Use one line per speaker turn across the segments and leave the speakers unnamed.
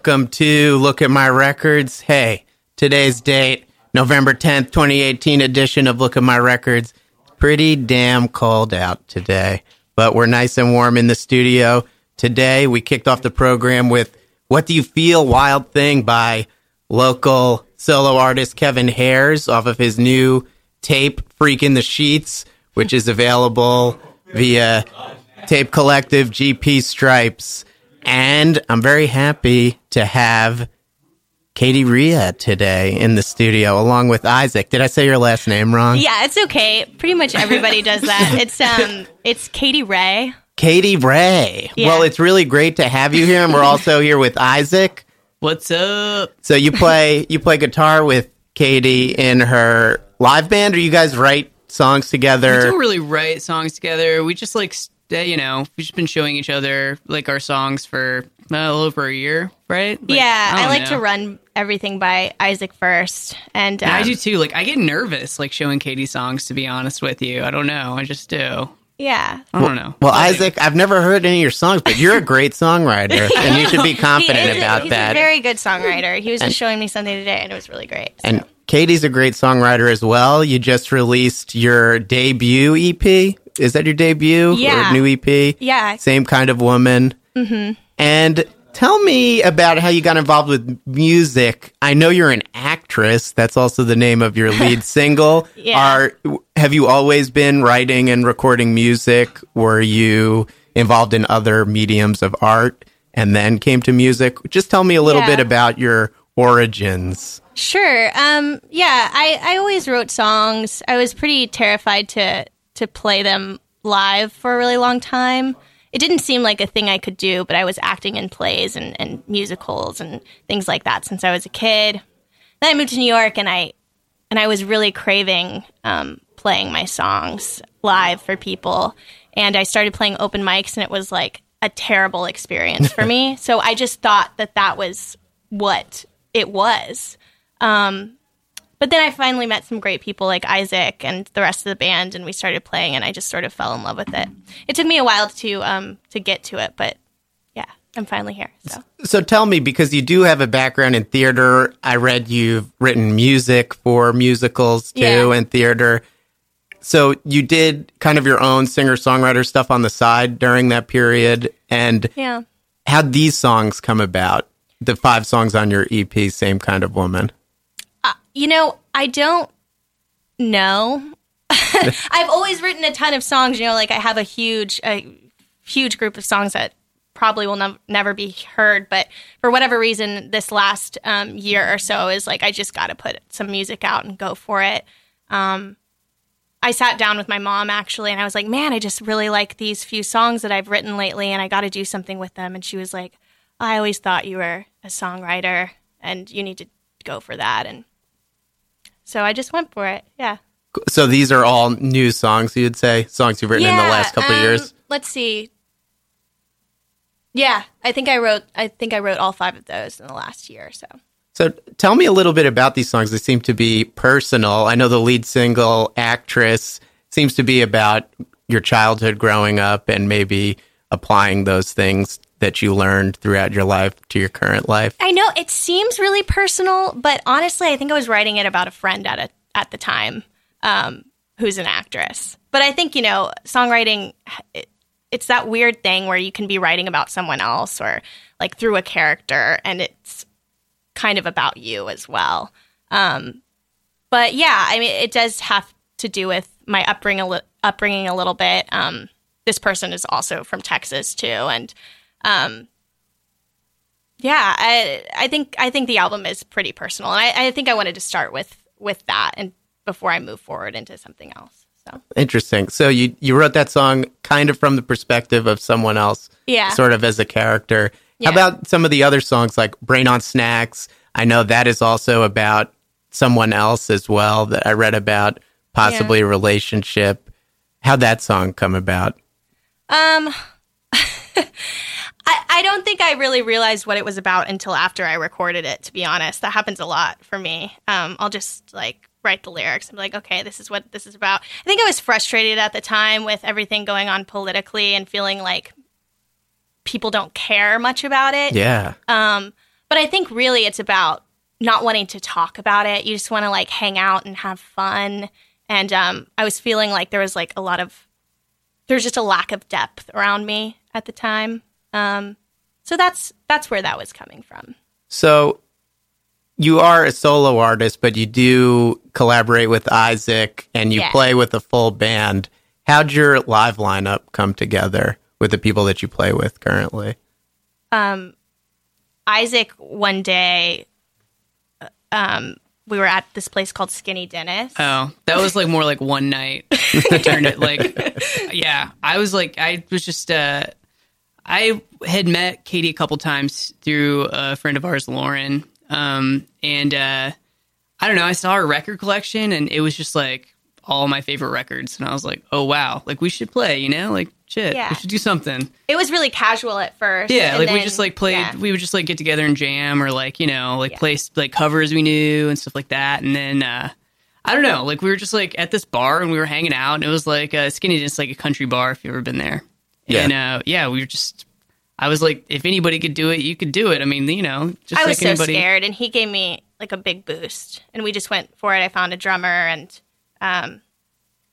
Welcome to Look at My Records. Hey, today's date, November 10th, 2018 edition of Look at My Records. Pretty damn cold out today, but we're nice and warm in the studio. Today, we kicked off the program with What Do You Feel Wild Thing by local solo artist Kevin Hares off of his new tape, Freak in the Sheets, which is available via Tape Collective GP Stripes. And I'm very happy to have Katie Rhea today in the studio along with Isaac. Did I say your last name wrong?
Yeah, it's okay. Pretty much everybody does that. It's um it's Katie Ray.
Katie Ray.
Yeah.
Well, it's really great to have you here and we're also here with Isaac.
What's up?
So you play you play guitar with Katie in her live band or you guys write songs together?
We don't really write songs together. We just like, stay, you know, we've just been showing each other like our songs for uh, a little over a year, right? Like,
yeah, I,
don't
like
know.
to run everything by Isaac first. And,
And I
um,
do too. Like, I get nervous like showing Katie songs. To be honest with you, I don't know. I just do.
Yeah.
I don't know.
Well,
But
Isaac, I've never heard any of your songs, but you're a great songwriter and you should be confident
he is
about
he's
that.
a very good songwriter. He was just showing me something today, and it was really great. so.
And Katie's a great songwriter as well. You just released your debut EP. Is that your debut
Yeah.
or new EP?
yeah,
Same kind of woman. Mm-hmm. And tell me about how you got involved with music. I know you're an actress. That's also the name of your lead single.
Yeah.
Are have you always been writing and recording music? Were you involved in other mediums of art and then came to music? Just tell me a little
Yeah.
bit about your origins.
Sure. Um, yeah, I, I always wrote songs. I was pretty terrified to to play them live for a really long time. It didn't seem like a thing I could do, but I was acting in plays and, and musicals and things like that since I was a kid. Then I moved to New York and I and I was really craving um, playing my songs live for people. And I started playing open mics, and it was like a terrible experience for me. So I just thought that that was what it was. Um, but then I finally met some great people like Isaac and the rest of the band, and we started playing, and I just sort of fell in love with it. It took me a while to um, to get to it, but yeah, I'm finally here. So
So tell me, because you do have a background in theater, I read you've written music for musicals too
Yeah.
and theater. So you did kind of your own singer songwriter stuff on the side during that period. And
yeah,
how'd these songs come about? The five songs on your EP, Same Kind of Woman.
You know, I don't know. I've always written a ton of songs. You know, like I have a huge, a huge group of songs that probably will nev- never be heard. But for whatever reason, this last um, year or so is like I just got to put some music out and go for it. Um, I sat down with my mom actually, and I was like, "Man, I just really like these few songs that I've written lately, and I got to do something with them." And she was like, "I always thought you were a songwriter, and you need to go for that." And so I just went for it. Yeah.
So these are all new songs, you'd say? Songs you've written in the last couple of
um,
years?
Let's see. Yeah, I think I wrote. I think I wrote all five of those in the last year or so.
So tell me a little bit about these songs. They seem to be personal. I know the lead single, Actress, seems to be about your childhood growing up and maybe applying those things that you learned throughout your life to your current life.
I know it seems really personal, but honestly, I think I was writing it about a friend at a, at the time, um, who's an actress. But I think you know, songwriting. It, it's that weird thing where you can be writing about someone else or like through a character, and it's kind of about you as well. Um, but yeah, I mean, it does have to do with my upbringing, upbringing a little bit. Um, this person is also from Texas too, and um, yeah, I I think I think the album is pretty personal, and I, I think I wanted to start with with that, and before I move forward into something else. So
Interesting. So you you wrote that song kind of from the perspective of someone else,
yeah,
sort of as a character.
Yeah.
How about some of the other songs like Brain on Snacks? I know that is also about someone else as well that I read about, possibly a relationship. How'd that song come about?
Um, I, I don't think I really realized what it was about until after I recorded it, to be honest. That happens a lot for me. Um, I'll just like write the lyrics. I'm like, okay, this is what this is about. I think I was frustrated at the time with everything going on politically and feeling like people don't care much about it.
Yeah.
Um, but I think really it's about not wanting to talk about it. You just want to like hang out and have fun. And um, I was feeling like there was like a lot of there's just a lack of depth around me at the time. Um, so that's that's where that was coming from.
So you are a solo artist, but you do collaborate with Isaac and you
Yeah.
play with a full band. How'd your live lineup come together with the people that you play with currently?
Um, Isaac one day, uh, um, we were at this place called Skinny Dennis.
Oh, that was like more like one night. I turned it like, yeah. I was like, I was just, uh, I had met Katie a couple times through a friend of ours, Lauren. Um, and uh, I don't know, I saw her record collection and it was just like all my favorite records. And I was like, oh, wow, like we should play, you know? Like, shit,
Yeah.
we should do something.
It was really casual at first.
Yeah, like we just like played.
yeah.
We would just like get together and jam, or like you know, like
Yeah.
play like covers we knew and stuff like that. And then uh, I don't know, like we were just like at this bar and we were hanging out, and it was like uh, skinny, just like a country bar if you've ever been there.
Yeah.
And uh, yeah, we were just. I was like, if anybody could do it, you could do it. I mean, you know, just
I
like
was so
anybody.
scared, and he gave me like a big boost, and we just went for it. I found a drummer, and um,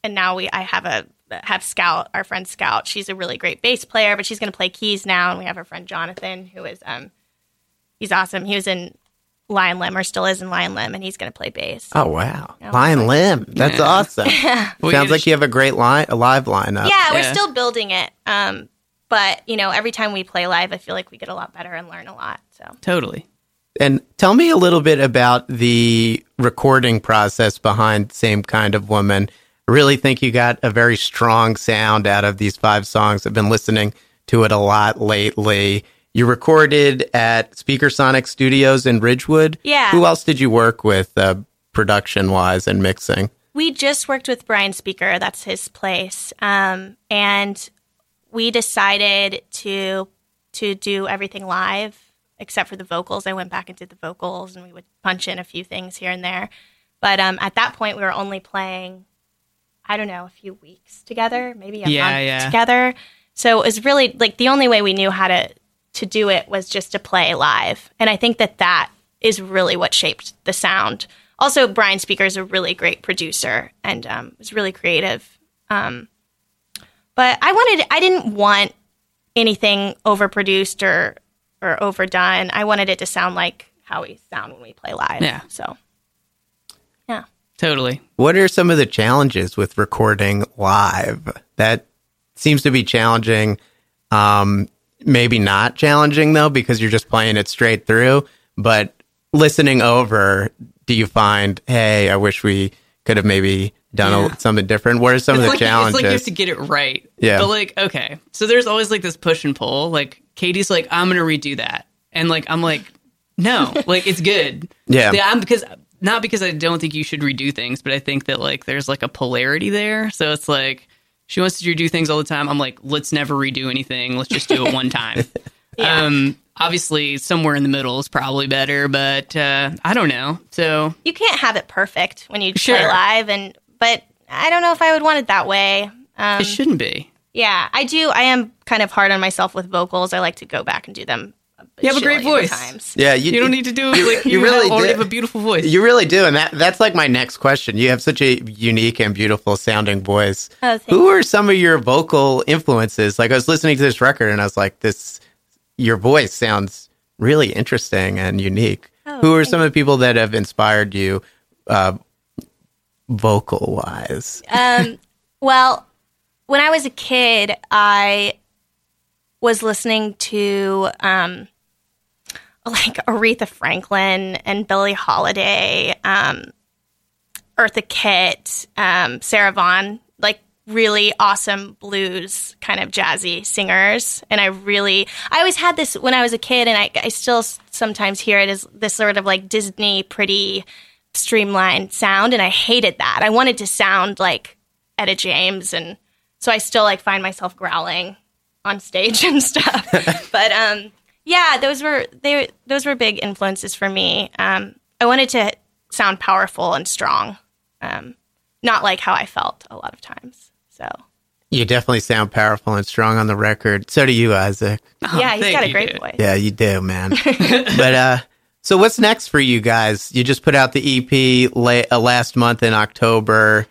and now we I have a have Scout, our friend Scout. She's a really great bass player, but she's going to play keys now, and we have our friend Jonathan, who is um, he's awesome. He was in Lionlimb, or still is in Lionlimb, and he's going to play bass.
Oh wow,
Yeah.
Lion Limb. That's
Yeah.
awesome.
Well,
Sounds
you
like
just-
you have a great line, a live lineup.
yeah, we're
Yeah.
still building it. Um, but you know, every time we play live, I feel like we get a lot better and learn a lot. So
Totally.
And tell me a little bit about the recording process behind Same Kind of Woman. I really think you got a very strong sound out of these five songs. I've been listening to it a lot lately. You recorded at Speaker Sonic Studios in Ridgewood.
Yeah.
Who else did you work with, uh, production wise and mixing?
We just worked with Brian Speaker. That's his place. Um, and we decided to to do everything live except for the vocals. I went back and did the vocals, and we would punch in a few things here and there. But um, at that point, we were only playing, I don't know, a few weeks together, maybe a
Yeah,
month
yeah.
together. So it was really like the only way we knew how to to do it was just to play live, and I think that that is really what shaped the sound. Also, Brian Speaker is a really great producer and um, was really creative. Um, but I wanted, I didn't want anything overproduced or or overdone. I wanted it to sound like how we sound when we play live.
Yeah.
So, yeah.
Totally.
What are some of the challenges with recording live? That seems to be challenging. Um, maybe not challenging though, because you're just playing it straight through. But listening over, do you find, hey, I wish we could have maybe done
Yeah.
a, something different? What are some
it's
of the
like,
challenges?
It's like you have to get it right.
Yeah.
But like, okay. So there's always like this push and pull. Like Katie's like, I'm gonna redo that. And like I'm like, no, like it's good.
Yeah.
I'm because not because I don't think you should redo things, but I think that like there's like a polarity there. So it's like she wants to redo things all the time. I'm like, let's never redo anything. Let's just do it one time.
Yeah.
Um obviously somewhere in the middle is probably better, but uh I don't know. So
You can't have it perfect when you play live, and but I don't know if I would want it that way. Um,
it shouldn't be.
yeah, I do. I am kind of hard on myself with vocals. I like to go back and do them.
You have a great voice.
Times.
yeah,
You don't need to do
you-
like
you
you,
really
have, already
do.
have a beautiful voice.
You really do, and that that's like my next question. You have such a unique and beautiful sounding voice.
Oh.
Who are some of your vocal influences? Like I was listening to this record, and I was like, "This, your voice sounds really interesting and unique."
Oh,
Who are
thank
some of the people that have inspired you, uh, vocal wise?
Um, well, when I was a kid, I was listening to um, like Aretha Franklin and Billie Holiday, um, Eartha Kitt, um, Sarah Vaughan, like really awesome blues kind of jazzy singers. And I really, I always had this when I was a kid, and I, I still sometimes hear it as this sort of like Disney pretty streamlined sound. And I hated that. I wanted to sound like Etta James. And so I still like find myself growling on stage and stuff. but um, yeah, those were they those were big influences for me. Um, I wanted to sound powerful and strong, um, not like how I felt a lot of times. So
You definitely sound powerful and strong on the record. So do you, Isaac.
yeah, he's got a great
dude.
voice.
Yeah, you do, man. but uh so what's next for you guys? You just put out the EP la- uh, last month in October.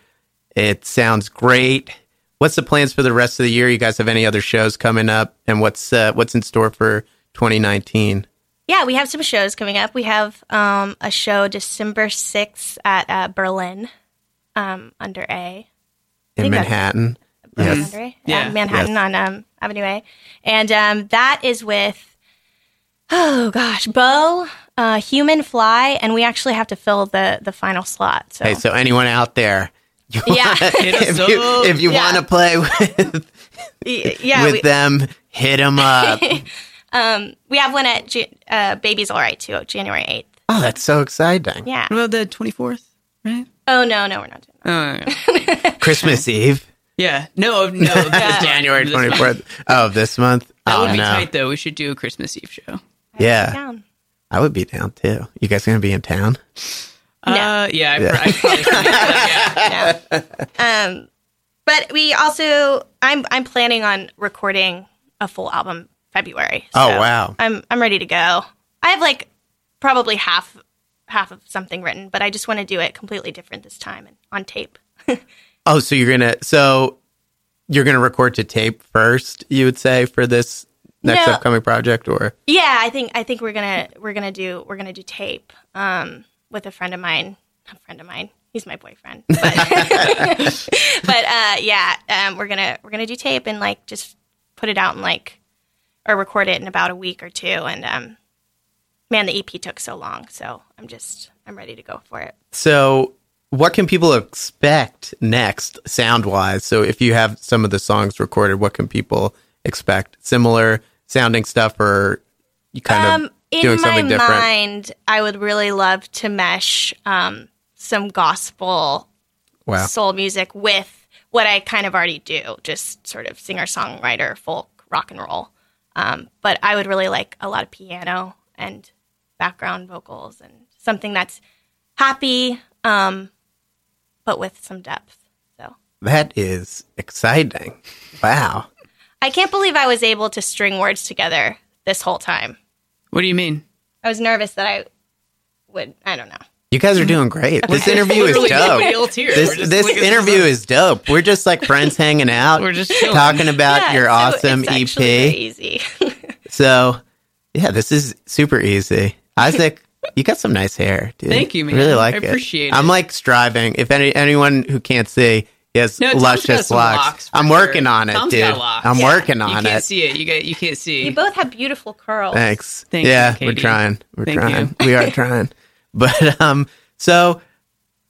It sounds great. What's the plans for the rest of the year? You guys have any other shows coming up and what's uh, what's in store for 2019?
Yeah, we have some shows coming up. We have um, a show December sixth at uh, Berlin um, under A.
In
think
Manhattan.
Berlin
Yes.
under A?
Yeah.
Uh, Manhattan
Yes.
on um, Avenue A, and um, that is with oh gosh, Bo, uh, Human Fly, and we actually have to fill the the final slot. So
Hey, so anyone out there, you
Yeah.
Hit us
if you, if you
Yeah.
want to play with,
yeah,
with
we,
them, hit them up.
we have one at Jan- uh, Baby's All Right too, January eighth.
oh, that's so exciting.
Yeah.
What about the 24th? Right?
Oh no, no, we're not doing that.
Oh, yeah.
Christmas Eve.
yeah. No, no. this month.
January
This month.
24th of this month.
That
oh,
would be
no.
tight, though. We should do a Christmas Eve show.
Yeah. I would be down too. You guys going to be in town?
Uh, yeah, I,
Yeah.
I probably should do that, yeah.
Um, but we also, I'm I'm planning on recording a full album February.
Oh, wow.
I'm I'm ready to go. I have like probably half half of something written, but I just want to do it completely different this time and on tape.
Oh, so you're going to, so you're to record to tape first, you would say, for this next
No.
upcoming project or?
Yeah, I think I think we're gonna we're gonna do we're gonna do tape um, with a friend of mine. A friend of mine. He's my boyfriend. But, but uh, yeah, um, we're gonna we're gonna do tape and like just put it out in like or record it in about a week or two and um, man, the EP took so long, so I'm just I'm ready to go for it.
So, what can people expect next, sound wise? So, if you have some of the songs recorded, what can people expect? Similar sounding stuff, or you kind
Um,
of
in
doing
my
something different?
mind, I would really love to mesh um, some gospel
Wow.
soul music with what I kind of already do, just sort of singer songwriter, folk, rock and roll. Um, but I would really like a lot of piano and background vocals and something that's happy, um, but with some depth. So
That is exciting. Wow.
I can't believe I was able to string words together this whole time.
What do you mean?
I was nervous that I would. I don't know.
You guys are mm-hmm. doing great. This interview is dope. This this
like,
interview is dope. We're just like friends hanging out,
We're just chilling.
talking about
Yeah,
your
so
awesome
it's actually very
EP.
easy.
So, yeah, this is super easy. Isaac, you got some nice hair, dude.
Thank you, man.
Really like
I
it.
appreciate
I'm like striving. If any anyone who can't see, he has
No, Tom's got
luscious
some
locks.
locks
I'm
sure.
working on it,
Tom's
dude.
got locks.
I'm
Yeah.
working
You
on
can't
it.
see it. You get. You can't see.
you both have beautiful curls.
Thanks.
Thank you,
yeah, we're trying. We're
Thank
trying.
you.
we are trying. But um, so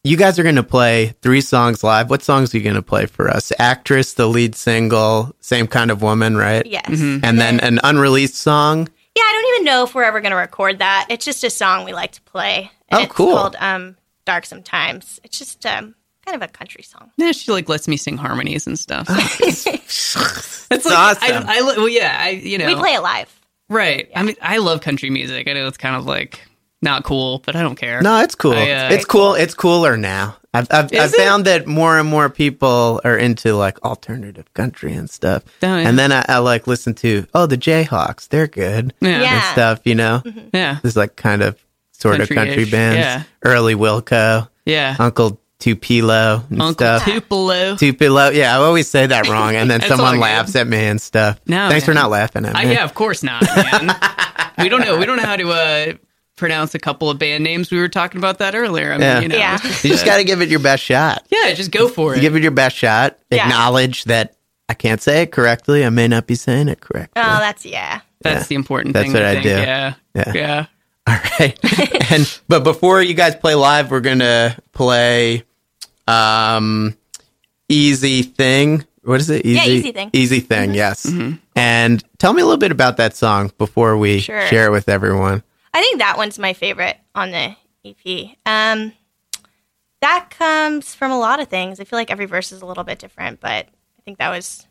you guys are going to play three songs live. What songs are you going to play for us? Actress, the lead single, same kind of woman, right?
Yes.
Mm-hmm.
And then an unreleased song.
Yeah, I don't even know if we're ever going to record that. It's just a song we like to play.
Oh,
it's
cool.
called um, Dark Sometimes. It's just um, kind of a country song.
Yeah, she like lets me sing harmonies and stuff.
It's
It's like,
awesome.
I, I, well, yeah, I, you know,
We play it live.
right. I mean, I love country music. I know it's kind of like not cool, but I don't care.
no, it's cool.
I, uh,
it's cool. It's cooler now. I've I've, I've found that more and more people are into like alternative country and stuff.
Oh, yeah.
And then I, I like listen to oh the Jayhawks, they're good
Yeah.
and stuff. You know,
Yeah.
There's like kind of sort of
Country-ish,
country bands.
yeah.
Early Wilco,
Yeah.
Uncle Tupelo and
Uncle
stuff.
Tupelo.
Tupelo. Yeah, I always say that wrong, and then someone laughs at me and stuff.
No,
Thanks for not laughing at me.
Uh, yeah, of course not, man. we don't know. We don't know how to uh, pronounce a couple of band names. We were talking about that earlier. I mean,
Yeah.
you know,
Yeah.
just,
You just got to give it your best shot.
yeah, just go for it.
Give it your best shot.
Yeah.
Acknowledge that I can't say it correctly. I may not be saying it correctly.
Oh, that's yeah.
That's
Yeah.
the important
That's
thing.
what I
think.
do.
Yeah.
Yeah.
Yeah.
All right. and but before you guys play live, we're gonna play um Easy Thing. What is it? Easy,
Yeah, Easy Thing.
Easy Thing, yes. And tell me a little bit about that song before we
Sure.
share it with everyone.
I think that one's my favorite on the EP. Um, that comes from a lot of things. I feel like every verse is a little bit different, but I think that was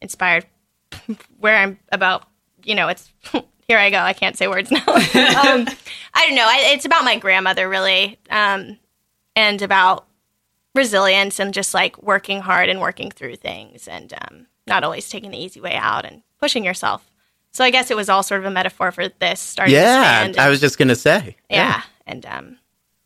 inspired where I'm about. You know, it's here I go. I can't say words now. um, I don't know. I, it's about my grandmother, really, um, and about resilience and just like working hard and working through things and um, not always taking the easy way out and pushing yourself. So I guess it was all sort of a metaphor for this starting this
Yeah,
band.
I was just gonna say.
yeah, and um,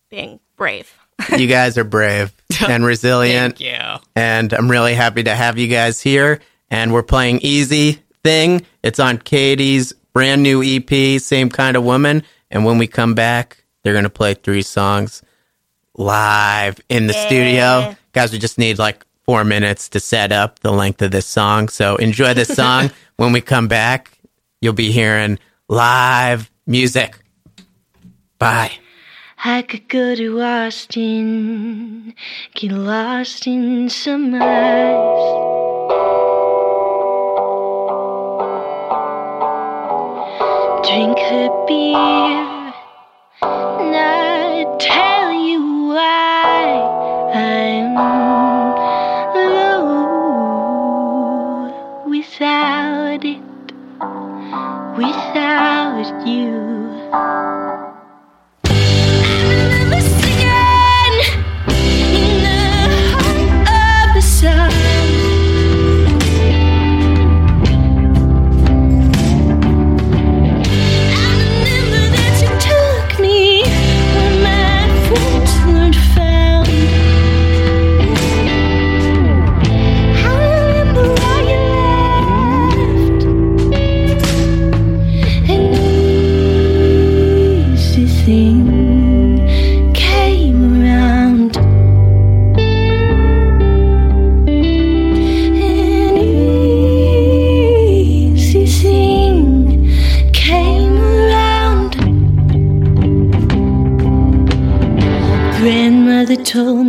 being brave.
you guys are brave and resilient.
Thank you.
and I'm really happy to have you guys here. And we're playing Easy Thing. It's on Katie's brand new EP, Same Kind of Woman. And when we come back, they're going to play three songs live in the
Yeah.
studio. Guys, we just need like four minutes to set up the length of this song. So enjoy this song. when we come back, you'll be hearing live music. Bye.
I could go to Austin, get lost in some eyes. Drink her beer, not tell you why without you.
told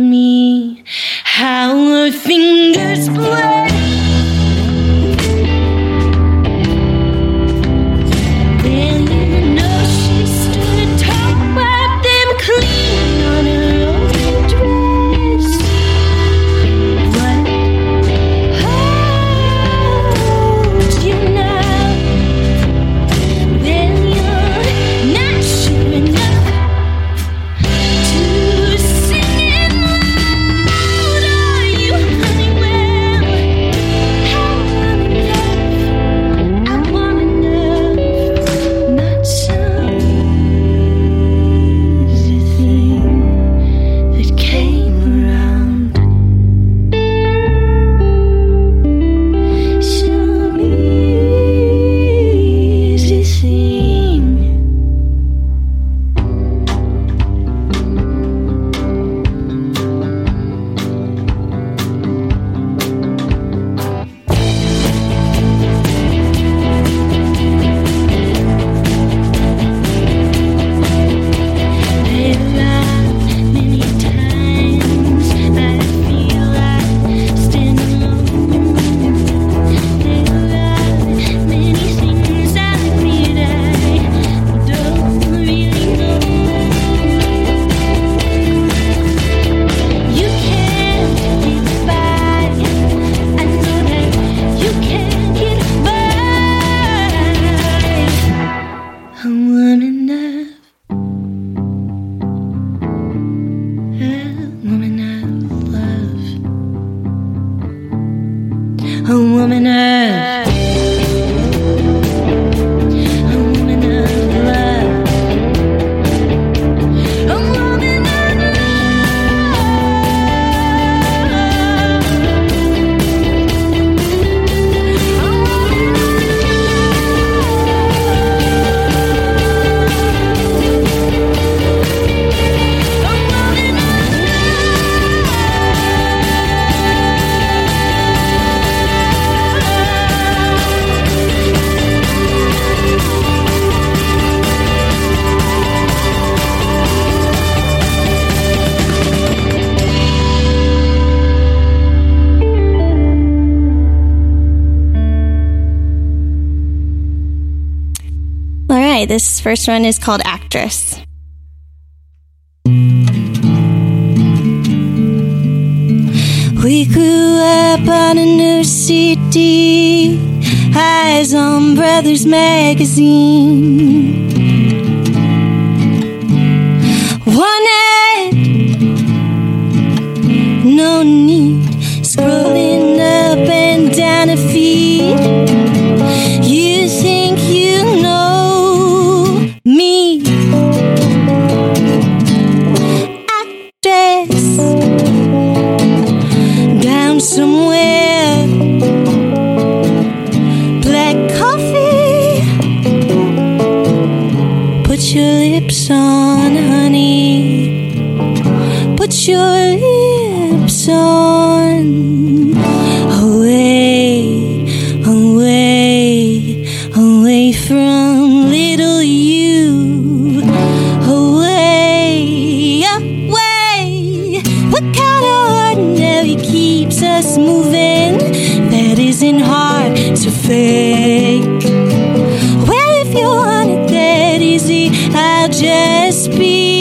first one is called Actress. We grew up on a new CD, eyes on Brothers Magazine. Blessed be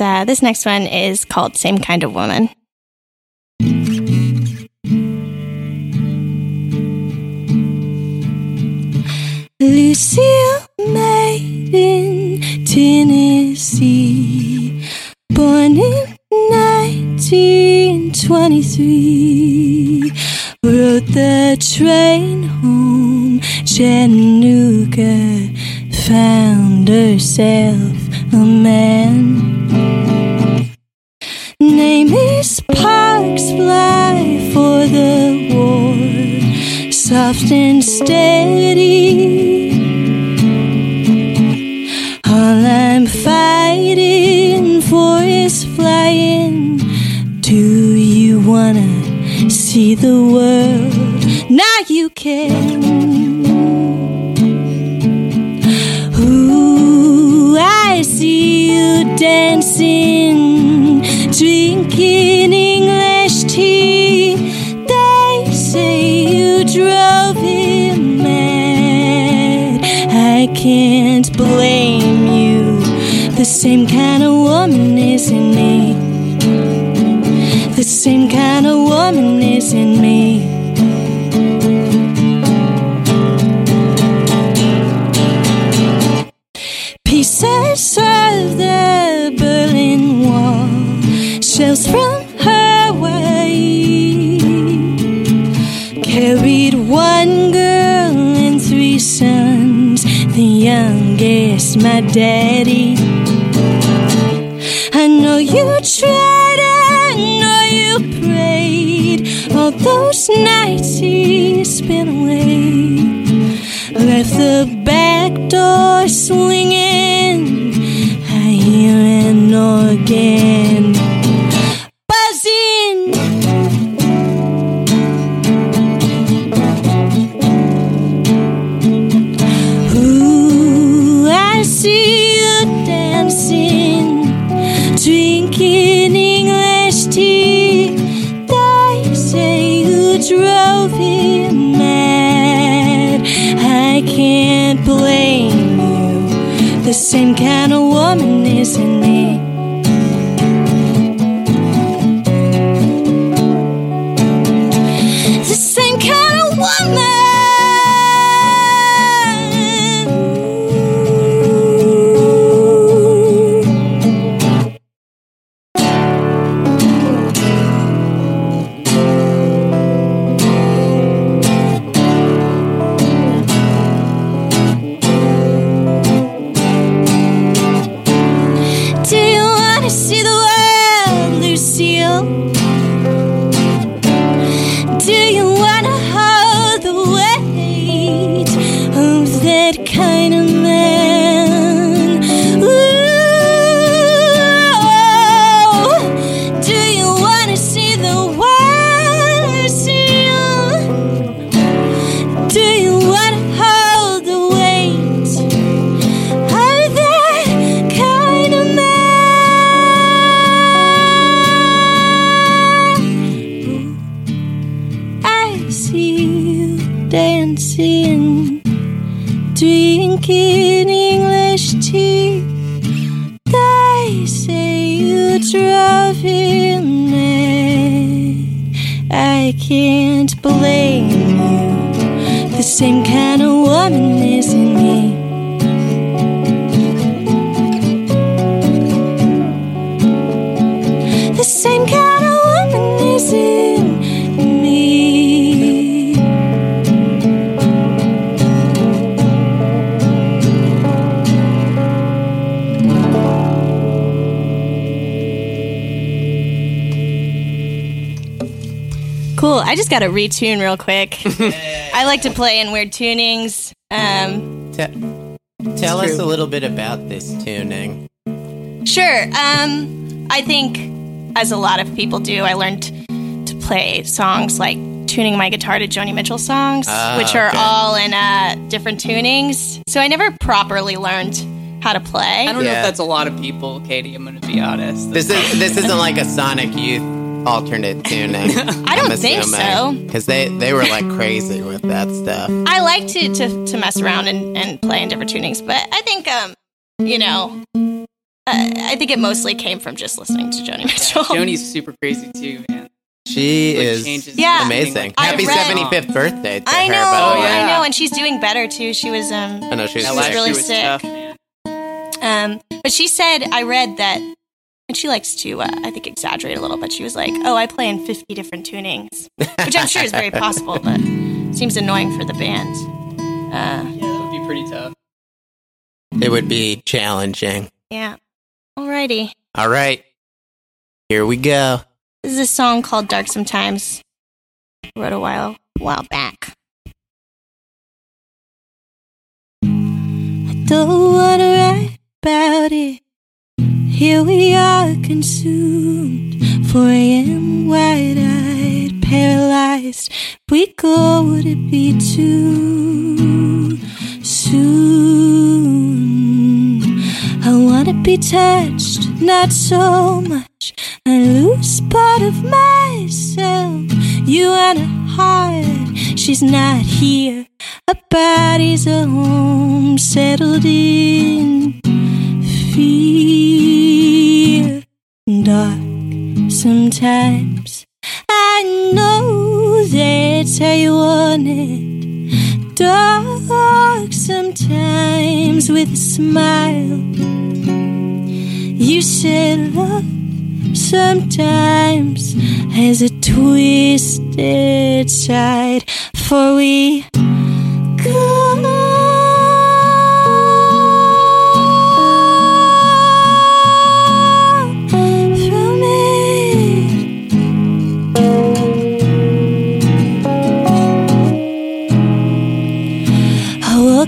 uh, this next one is called Same Kind of Woman. daddy. I know you tried, and know you prayed all those nights he's been got to retune real quick. I like to play in weird tunings. Um,
tell us a little bit about this tuning.
Sure. Um, I think, as a lot of people do, I learned to play songs like tuning my guitar to Joni Mitchell songs,
ah,
which are
okay.
all in uh, different tunings. So I never properly learned how to play.
I don't
yeah.
know if that's a lot of people, Katie. I'm going to be honest.
This is this isn't like a Sonic Youth alternate tuning.
I don't think so.
Because they, they were like crazy with that stuff.
I like to, to, to mess around and, and play in different tunings, but I think, um, you know, uh, I think it mostly came from just listening to Joni Mitchell.
Yeah, Joni's super crazy too, man.
She
like
is
yeah,
amazing. Happy
seventy
fifth birthday! To
I know,
her,
oh, yeah.
I know, and she's doing better too. She was um,
I know she was,
she
was really
she was
sick.
Tough,
um, but she said I read that and she likes to, uh, I think, exaggerate a little, but she was like, oh, I play in 50 different tunings, which I'm sure is very possible, but seems annoying for the band. Uh,
Yeah, that would be pretty tough.
It would be challenging.
yeah. Alrighty.
All right. Here we go.
This is a song called Dark Sometimes. I wrote a while, while back. I don't want to write about it. Here we are consumed. 4 a.m. wide eyed, paralyzed. We go, would it be too soon? I want to be touched, not so much. I lose part of myself. You and a heart, she's not here. Our bodies are home, settled in fear. Dark sometimes. I know how you want it. Dark sometimes with a smile. You said love sometimes has a twisted side, for we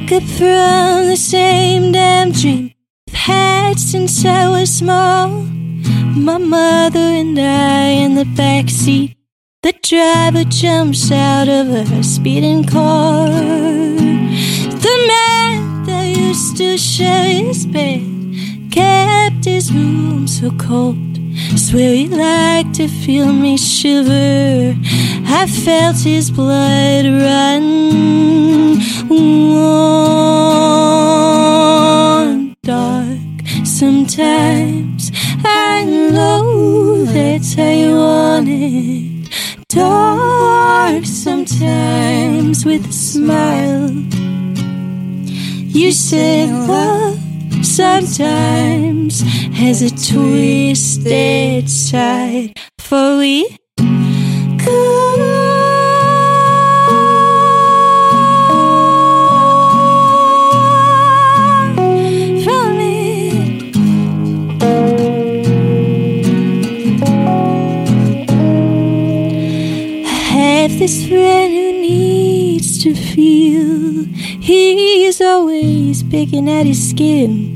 I woke up from the same damn dream I've had since I was small. My mother and I in the back seat. The driver jumps out of a speeding car. The man that used to share his bed kept his room so cold. Swear he liked to feel me shiver. I felt his blood run warm, dark. Sometimes I know how you want it. Dark sometimes with a smile. You say love sometimes has a twisted side, for we come from it. I have this friend who needs to feel. He's always picking at his skin.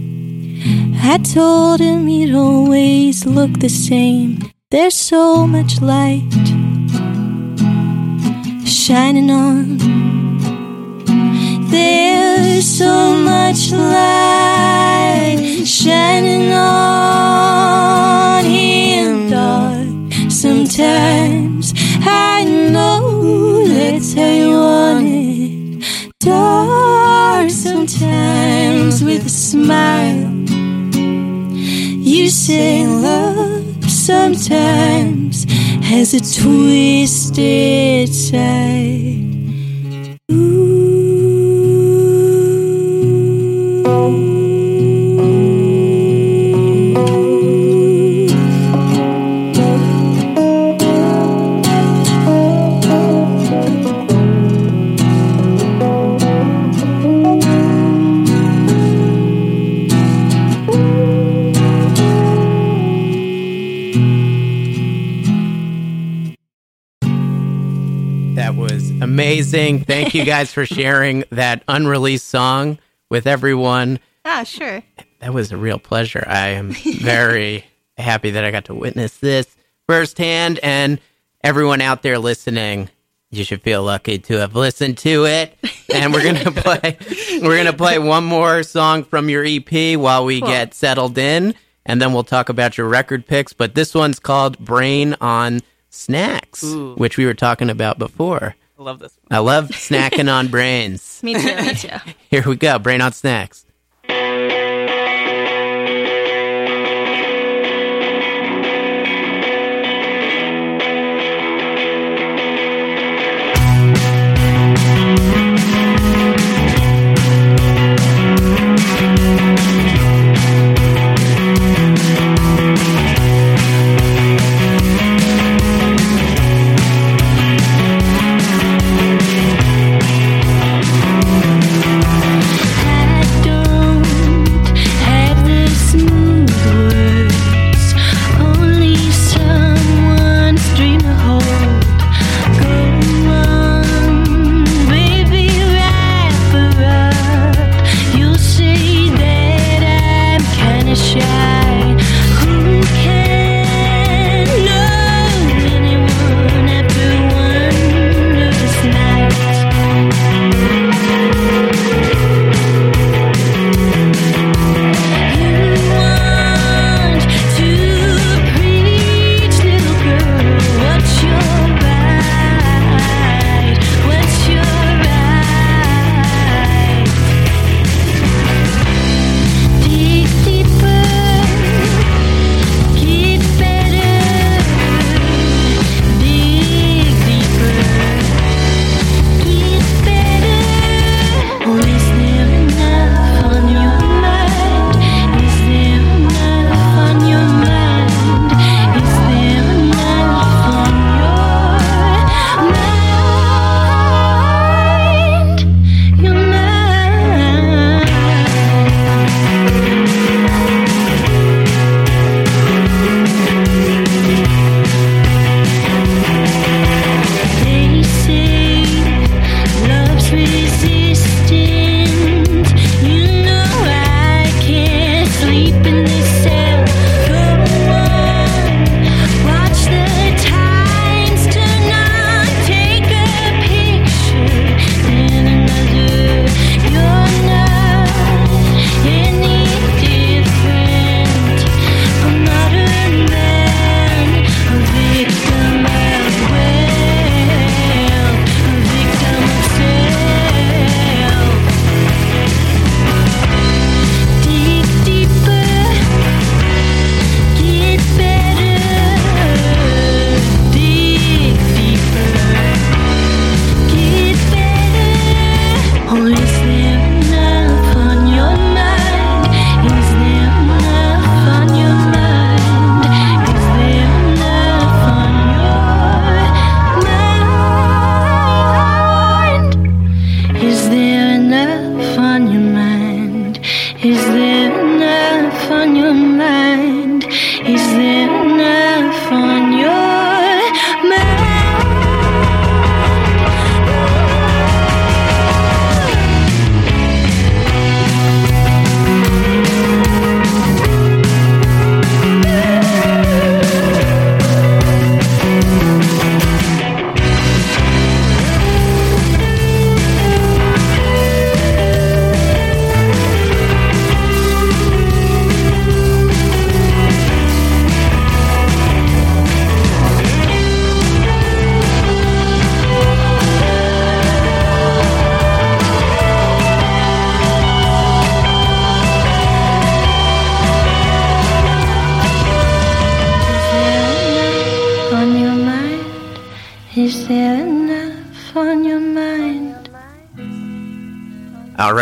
I told him he'd always look the same. There's so much light shining on. There's so much light shining on him, dark. Sometimes I know that's how you want it. Dark sometimes with a smile. Say love sometimes has a twisted side.
Amazing. Thank you guys for sharing that unreleased song with everyone.
Ah, sure.
That was a real pleasure. I am very happy that I got to witness this firsthand. And everyone out there listening, you should feel lucky to have listened to it. And we're gonna play we're gonna play one more song from your EP while we get settled in, and then we'll talk about your record picks. But this one's called Brain on Snacks,
Ooh.
which we were talking about before.
I love this. One.
I love snacking on brains.
Me too, me too.
Here we go, Brain on Snacks.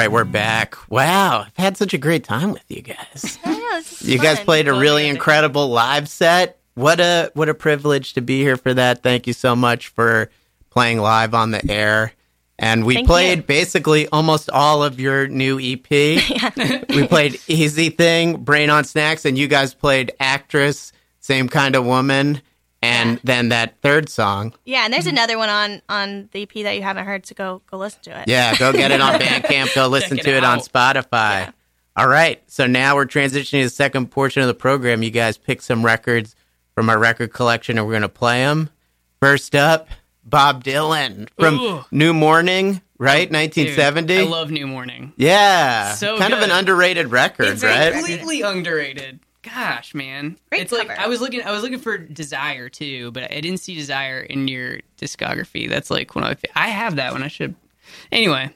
Right, we're back. Wow, I've had such a great time with you guys.
I know, this is
You guys played a really incredible live set. What a what a privilege to be here for that. Thank you so much for playing live on the air. And we
Thank
played
you.
basically almost all of your new EP. we played Easy Thing, Brain on Snacks, and you guys played Actress, Same Kind of Woman, and then that third song.
Yeah, and there's another one on on the EP that you haven't heard, so go go listen to it.
Yeah, go get it on Bandcamp. Go listen
Check
to
it
it on
out.
Spotify. All right. So now we're transitioning to the second portion of the program. You guys pick some records from our record collection and we're going to play them. First up, Bob Dylan from
Ooh.
New Morning, right?
Dude,
1970.
I love New Morning.
yeah.
So
kind of an underrated record,
It's
right?
Completely underrated. Gosh, man.
Great
it's like. I was looking I was looking for Desire too, but I didn't see Desire in your discography. That's like when I I have that one. I should Anyway,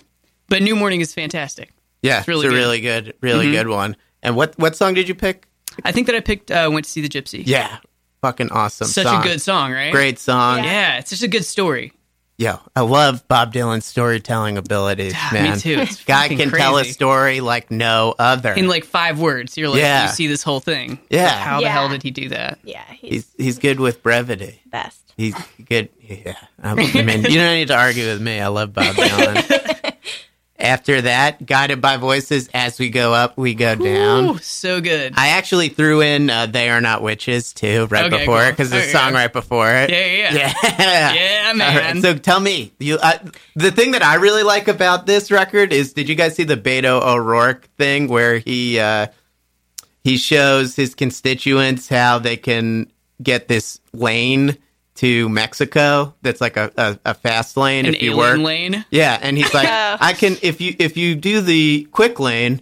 but New Morning is fantastic.
Yeah,
It's really
it's a
good.
really good, really
Mhm.
good one. And what what song did you pick?
I think that I picked uh, Went to See the Gypsy.
Yeah, fucking awesome.
Such
song.
a good song, right?
great song.
Yeah, it's just a good story.
Yo, I love Bob Dylan's storytelling abilities, ah, man.
Me too. It's
Guy
fucking
can tell a story like no other.
In like five words, you're like,
Yeah.
you see this whole thing.
Yeah.
Like, how the hell did he do that?
yeah, he's,
he's he's good with brevity.
best.
He's good. Yeah, I mean, you don't need to argue with me. I love Bob Dylan. After that, guided by voices, as we go up, we go down.
Ooh, so good.
I actually threw in uh, "They Are Not Witches" too, right
Okay,
before
cool.
because the
Okay,
song
yeah.
right before it.
yeah, yeah, yeah.
Yeah,
Yeah, man.
right, so tell me, you uh, the thing that I really like about this record is, did you guys see the Beto O'Rourke thing where he uh, he shows his constituents how they can get this lane to Mexico that's like a, a, a fast lane
An
if you
alien
work.
lane.
Yeah, and he's like,
Oh.
I can if you if you do the quick lane,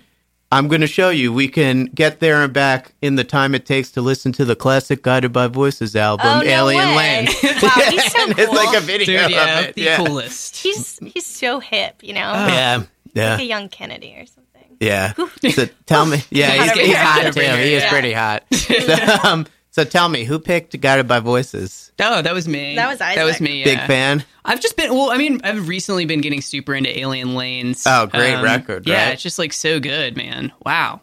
I'm going to show you. We can get there and back in the time it takes to listen to the classic Guided by Voices album,
Oh, no
Alien
way.
Lane.
Wow, he's so
And It's like a video
Dude, yeah,
of it.
the
yeah.
coolest.
He's he's so hip, you know,
Yeah, yeah,
like a young Kennedy or something.
yeah. So tell me, yeah, he's, he's hot
Hot
too. He is
yeah.
pretty hot. So, um, so tell me, who picked Guided by Voices?
Oh, that was me.
That was
That was
Isaac.
me.
Big fan.
I've just been well. I mean, I've recently been getting super into Alien Lanes.
Oh, great record,
Yeah,
right?
it's just like so good, man. Wow.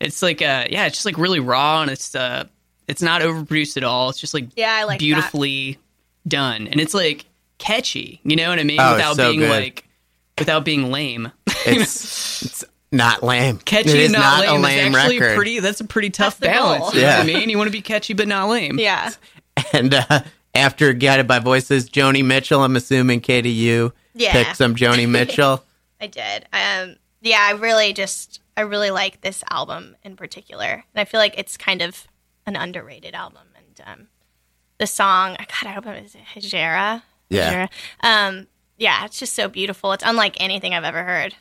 It's like uh, yeah, it's just like really raw and it's uh, it's not overproduced at all. It's just like
Yeah, I like that.
beautifully done, and it's like catchy. You know what I mean?
Oh, it's
without
so
being
good.
like, without being lame.
It's it's not lame.
catchy
it is
and not,
not
lame,
a lame
is actually
record.
pretty. That's a pretty tough
That's the goal.
balance. You know what I
Yeah.
mean? You want to be catchy but not lame.
Yeah,
And uh, after Guided by Voices, Joni Mitchell, I'm assuming Katie, you
Yeah.
picked some Joni Mitchell.
I did. Um, yeah, I really just I really like this album in particular, and I feel like it's kind of an underrated album. And um, the song, God, I hope it was Hejira.
Yeah.
Hejira. Um, yeah, it's just so beautiful. It's unlike anything I've ever heard.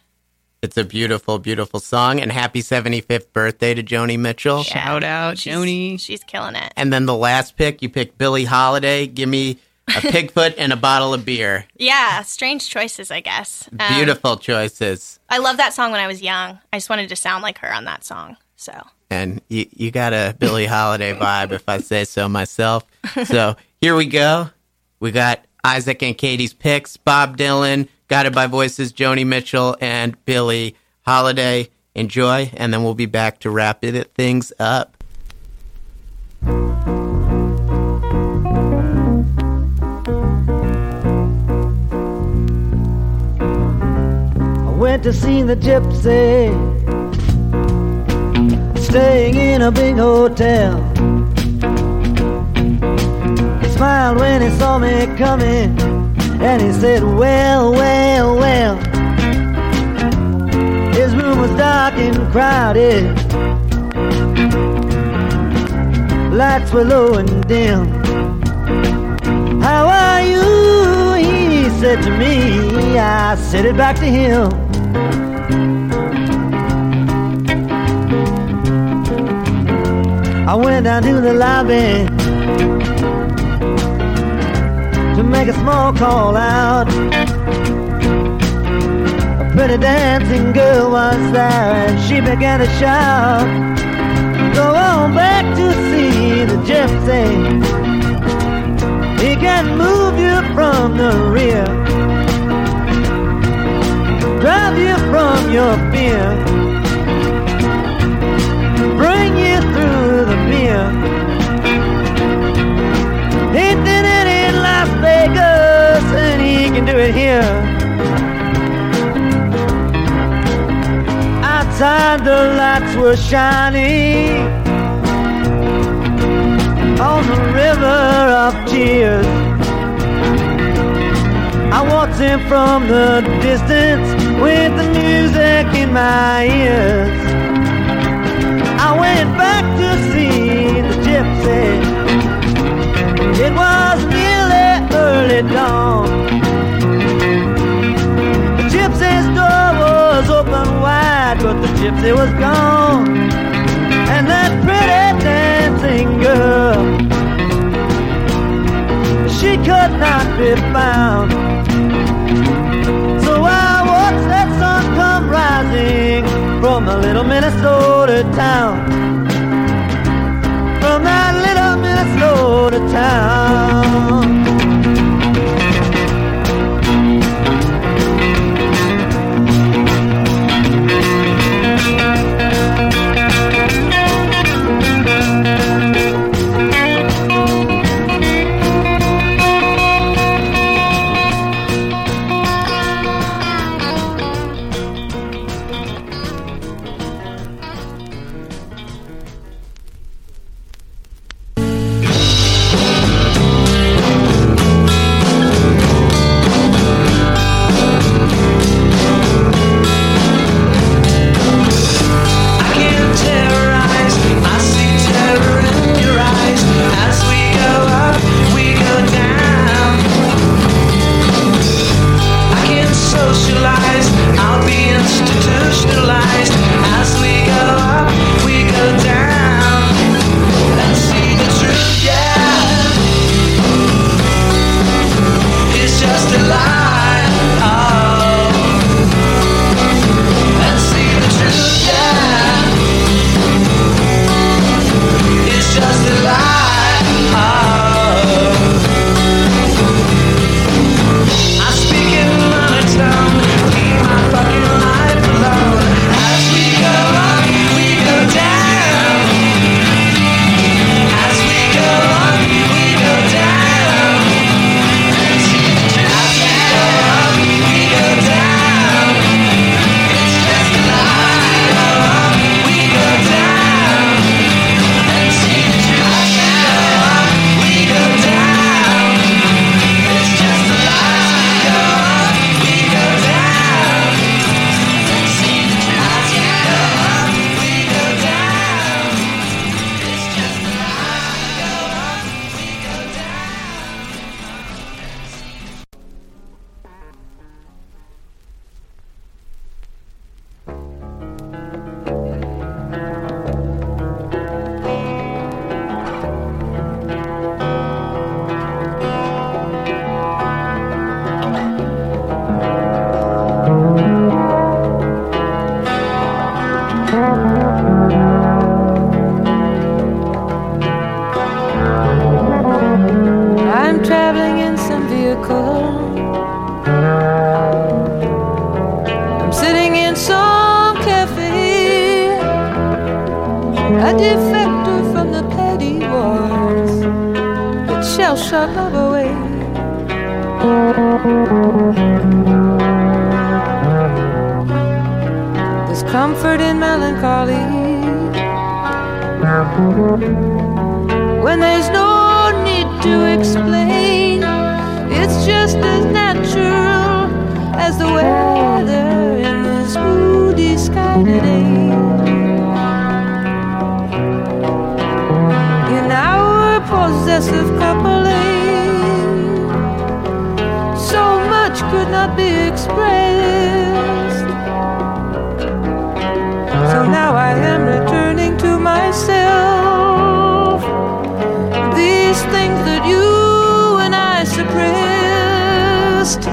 It's a beautiful, beautiful song. And happy 75th birthday to Joni Mitchell.
Yeah.
Shout out,
She's-
Joni.
She's killing it.
And then the last pick, you picked Billie Holiday. Give me a pigfoot and a bottle of beer.
Yeah, strange choices, I guess. Um,
Beautiful choices.
I love that song when I was young. I just wanted to sound like her on that song. So
And you, you got a Billie Holiday vibe, if I say so myself. So here we go. We got Isaac and Katie's picks Bob Dylan, Guided by Voices, Joni Mitchell, and Billie Holiday. Enjoy, and then we'll be back to wrap it things up.
I went to see the gypsy, staying in a big hotel. He smiled when he saw me coming, and he said, Well, well, well. His room was dark and crowded, lights were low and dim. How are you? He said to me. I said it back to him. I went down to the lobby to make a small call out. A pretty dancing girl was there and she began to shout. Go on back to see the gypsy. He can move you
from the rear, drive you from your fear. can do it here. Outside the lights were shining on the river of tears. I walked in from the distance with the music in my ears. I went back to see the gypsy. It was nearly early dawn. the gypsy was gone. And that pretty dancing girl, she could not be found. So I watched that sun come rising from a little Minnesota town. honest.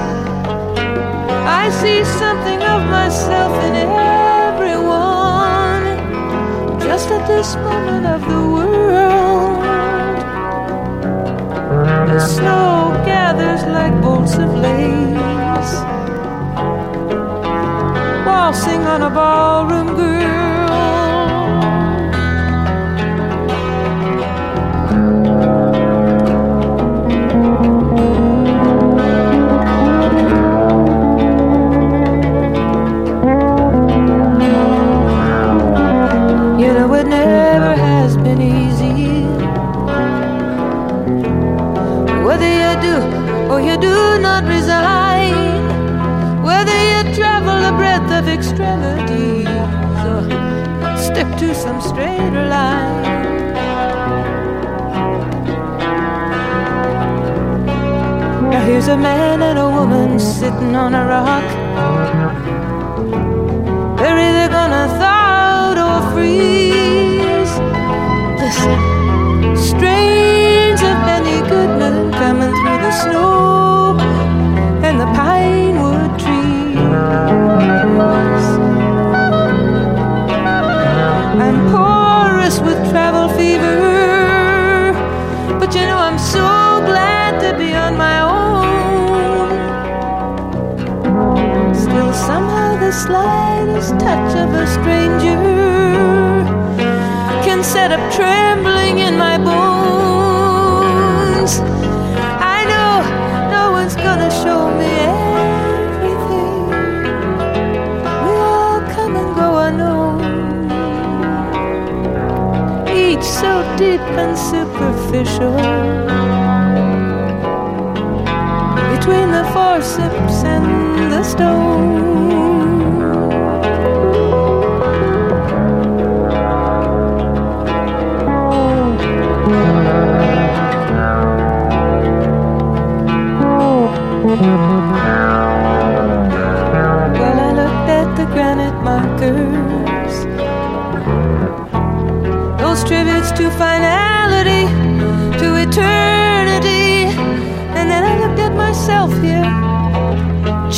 I see
something of myself in everyone, just at this moment of the world. The snow gathers like bolts of lace, waltzing on a ballroom girl. Straighter line. Now here's a man and a woman sitting on a rock. They're either gonna thaw or freeze. Listen, strains of Benny Goodman coming through the snow slightest touch of a stranger can set up trembling in my bones. I know no one's gonna show me everything. We all come and go unknown, each so deep and superficial between the forceps and the stone.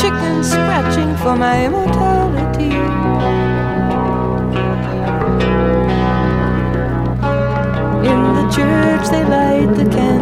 Chicken scratching for my immortality. In the church, they light the candles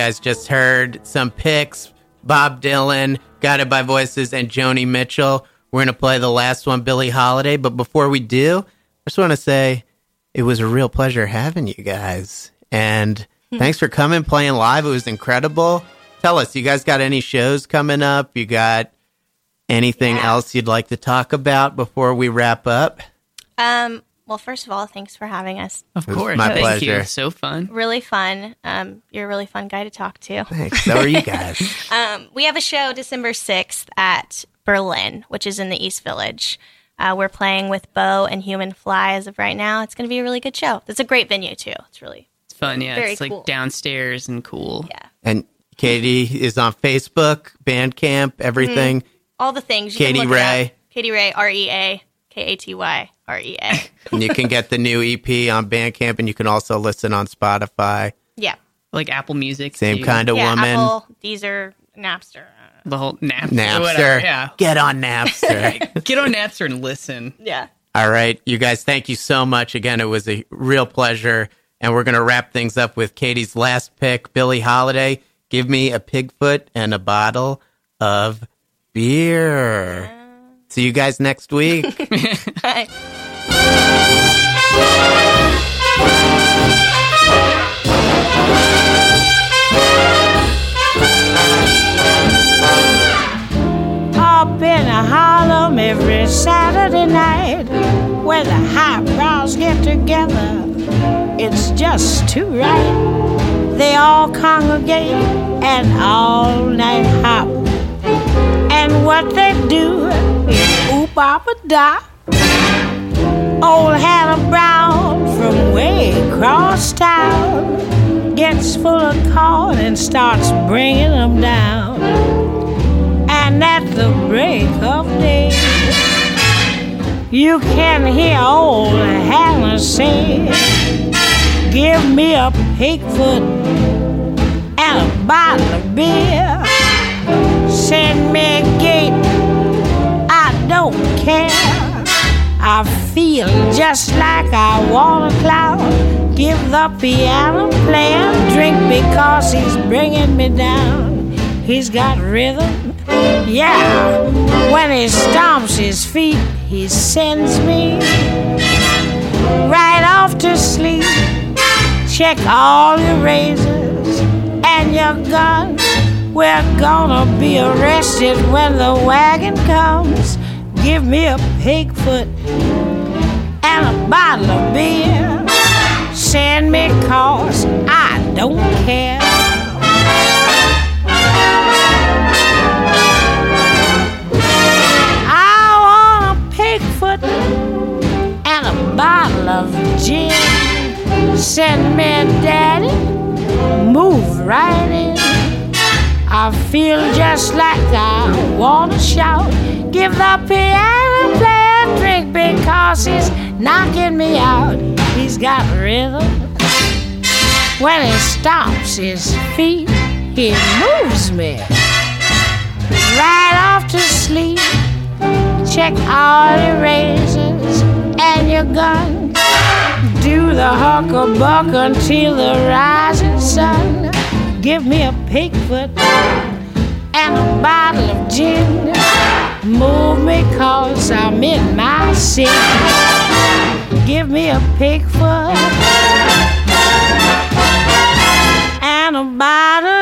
guys just heard some picks Bob Dylan, Guided by Voices, and Joni Mitchell. We're going to play the last one, Billie Holiday. But before we do, I just want to say it was a real pleasure having you guys. And thanks for coming, playing live. It was incredible. Tell us, you guys got any shows coming up? You got anything
Yeah.
else you'd like to talk about before we wrap up?
Um, well, first of all, thanks for having us.
Of course.
my
Thank
pleasure.
you. So fun.
Really fun. Um, you're a really fun guy to talk to.
Thanks. So are you guys.
Um, we have a show December 6th at Berlin, which is in the East Village. Uh, we're playing with Bo and Human Fly as of right now. It's going to be a really good show. It's a great venue, too. It's really,
It's fun. Yeah.
Very
it's like
cool.
downstairs and cool.
yeah.
and Katie is on Facebook, Bandcamp, everything.
All the things. You
Katie
can look it up.
Ray.
Katie Ray, R E A K A T Y R E A.
and you can get the new EP on Bandcamp, and you can also listen on Spotify.
Yeah.
Like Apple Music.
Same
too.
kind of
yeah.
woman.
Apple, Deezer, Napster.
The whole Napster.
Napster.
Whatever, yeah.
Get on Napster.
Get on Napster and listen.
Yeah.
All right, you guys, thank you so much. Again, it was a real pleasure. And we're going to wrap things up with Katie's last pick, Billie Holiday. Give me a pigfoot and a bottle of beer. See you guys next week.
up in Harlem every Saturday night where the highbrows get together. It's just too right. They all congregate and all night hop. And what they do is oop a da. Old Hannah Brown from way across town gets full of corn and starts bringing them down and at the break of day, you can hear old Hannah say, Give me a pigfoot and a bottle of beer. Just like I want a cloud. Give the piano player drink because he's bringing me down. He's got rhythm, yeah. When he stomps his feet, he sends me right off to sleep. Check all your razors and your guns. We're gonna be arrested when the wagon comes. Give me a pigfoot and a bottle of beer. Send me cause I don't care. I want pigfoot and a bottle of gin. Send me, daddy, move right in. I feel just like I wanna shout. Give the piano player a drink because he's knocking me out. He's got rhythm. When he stomps his feet, he moves me right off to sleep. Check all your razors and your guns. Do the huckabuck until the rising sun. Give me a pigfoot and a bottle of gin. Move me cause I'm in my sin. Give me a pig foot and a bottle.